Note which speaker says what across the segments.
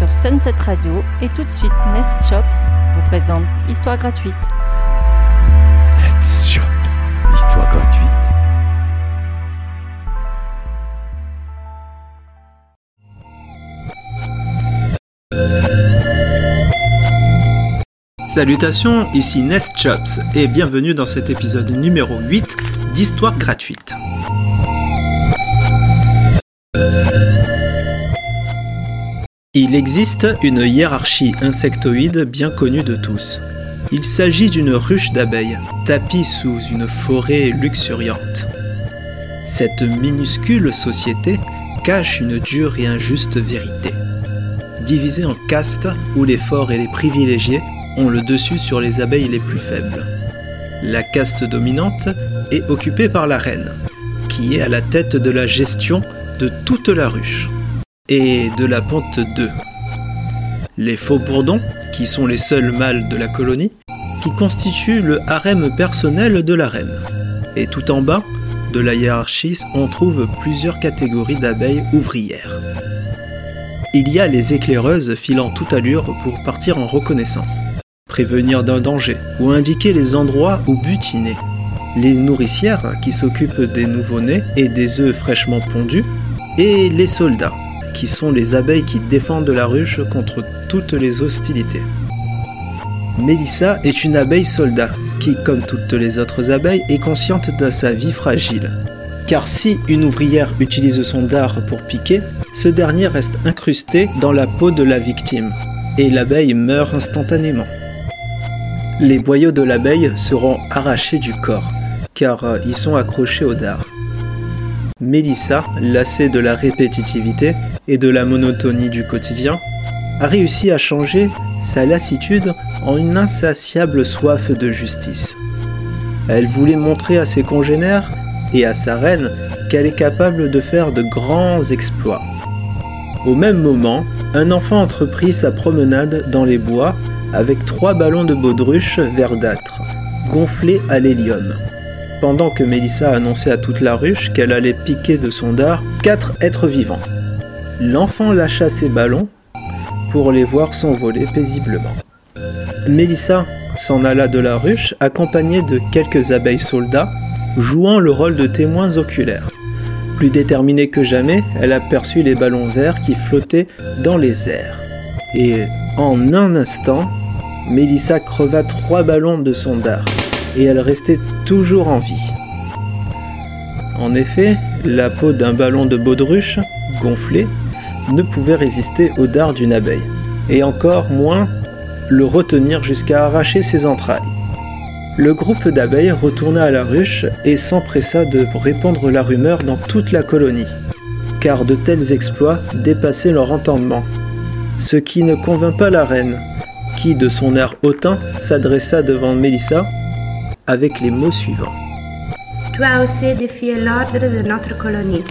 Speaker 1: sur Sunset Radio et tout de suite Nest Shops vous présente Histoire gratuite.
Speaker 2: Nest Shops, Histoire gratuite.
Speaker 3: Salutations, ici Nest Chops et bienvenue dans cet épisode numéro 8 d'Histoire gratuite. Il existe une hiérarchie insectoïde bien connue de tous. Il s'agit d'une ruche d'abeilles, tapie sous une forêt luxuriante. Cette minuscule société cache une dure et injuste vérité. Divisée en castes où les forts et les privilégiés ont le dessus sur les abeilles les plus faibles. La caste dominante est occupée par la reine, qui est à la tête de la gestion de toute la ruche et de la ponte 2. Les faux bourdons, qui sont les seuls mâles de la colonie, qui constituent le harem personnel de la reine. Et tout en bas de la hiérarchie, on trouve plusieurs catégories d'abeilles ouvrières. Il y a les éclaireuses filant toute allure pour partir en reconnaissance, prévenir d'un danger ou indiquer les endroits où butiner. Les nourricières qui s'occupent des nouveau-nés et des œufs fraîchement pondus, et les soldats qui sont les abeilles qui défendent la ruche contre toutes les hostilités. Mélissa est une abeille soldat qui, comme toutes les autres abeilles, est consciente de sa vie fragile. Car si une ouvrière utilise son dard pour piquer, ce dernier reste incrusté dans la peau de la victime, et l'abeille meurt instantanément. Les boyaux de l'abeille seront arrachés du corps, car euh, ils sont accrochés au dard. Mélissa, lassée de la répétitivité et de la monotonie du quotidien, a réussi à changer sa lassitude en une insatiable soif de justice. Elle voulait montrer à ses congénères et à sa reine qu'elle est capable de faire de grands exploits. Au même moment, un enfant entreprit sa promenade dans les bois avec trois ballons de baudruche verdâtres, gonflés à l'hélium. Pendant que Mélissa annonçait à toute la ruche qu'elle allait piquer de son dard quatre êtres vivants. L'enfant lâcha ses ballons pour les voir s'envoler paisiblement. Mélissa s'en alla de la ruche accompagnée de quelques abeilles soldats jouant le rôle de témoins oculaires. Plus déterminée que jamais, elle aperçut les ballons verts qui flottaient dans les airs. Et en un instant, Mélissa creva trois ballons de son dard, et elle restait toujours en vie. En effet, la peau d'un ballon de baudruche, gonflé, ne pouvait résister au dard d'une abeille, et encore moins le retenir jusqu'à arracher ses entrailles. Le groupe d'abeilles retourna à la ruche et s'empressa de répandre la rumeur dans toute la colonie, car de tels exploits dépassaient leur entendement. Ce qui ne convint pas la reine, qui, de son air hautain, s'adressa devant Mélissa avec les mots suivants.
Speaker 4: Tu as aussi défié l'ordre de notre colonie.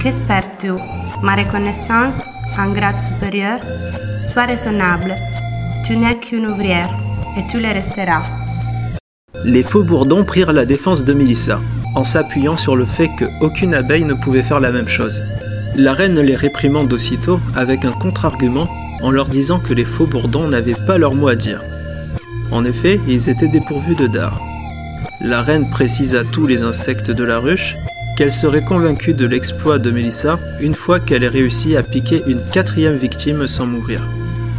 Speaker 4: Qu'espères-tu? Ma reconnaissance, en grade supérieur Sois raisonnable. Tu n'es qu'une ouvrière, et tu le resteras.
Speaker 3: Les faux bourdons prirent la défense de Mélissa, en s'appuyant sur le fait qu'aucune abeille ne pouvait faire la même chose. La reine les réprimande aussitôt avec un contre-argument en leur disant que les faux bourdons n'avaient pas leur mot à dire. En effet, ils étaient dépourvus de dard. La reine précise à tous les insectes de la ruche qu'elle serait convaincue de l'exploit de Mélissa une fois qu'elle ait réussi à piquer une quatrième victime sans mourir,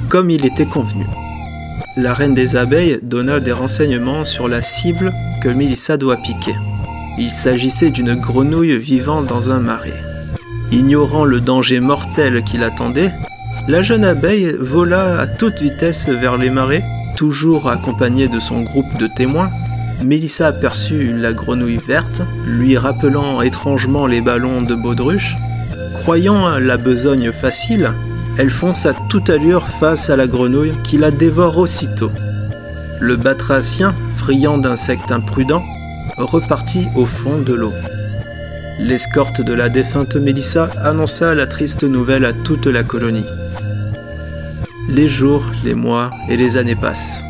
Speaker 3: comme il était convenu. La reine des abeilles donna des renseignements sur la cible que Mélissa doit piquer. Il s'agissait d'une grenouille vivant dans un marais. Ignorant le danger mortel qui l'attendait, la jeune abeille vola à toute vitesse vers les marais, toujours accompagnée de son groupe de témoins. Mélissa aperçut la grenouille verte, lui rappelant étrangement les ballons de baudruche. Croyant la besogne facile, elle fonce à toute allure face à la grenouille qui la dévore aussitôt. Le batracien, friand d'insectes imprudents, repartit au fond de l'eau. L'escorte de la défunte Mélissa annonça la triste nouvelle à toute la colonie. Les jours, les mois et les années passent.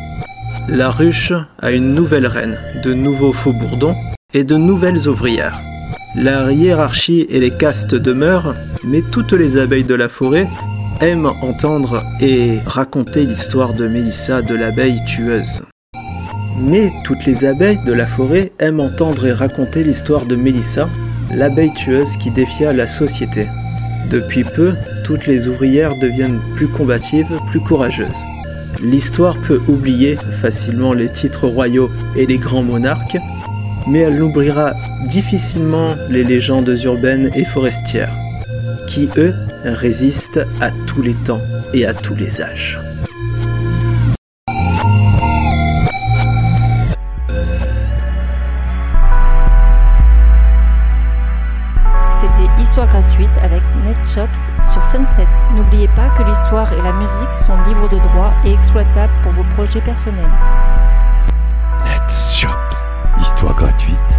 Speaker 3: La ruche a une nouvelle reine, de nouveaux faux-bourdons et de nouvelles ouvrières. La hiérarchie et les castes demeurent, mais toutes les abeilles de la forêt aiment entendre et raconter l'histoire de Mélissa de l'abeille tueuse. Mais toutes les abeilles de la forêt aiment entendre et raconter l'histoire de Mélissa, l'abeille tueuse qui défia la société. Depuis peu, toutes les ouvrières deviennent plus combatives, plus courageuses. L'histoire peut oublier facilement les titres royaux et les grands monarques, mais elle n'oubliera difficilement les légendes urbaines et forestières, qui eux résistent à tous les temps et à tous les âges.
Speaker 1: avec NetShops sur Sunset. N'oubliez pas que l'histoire et la musique sont libres de droit et exploitables pour vos projets personnels.
Speaker 2: NetShops, histoire gratuite.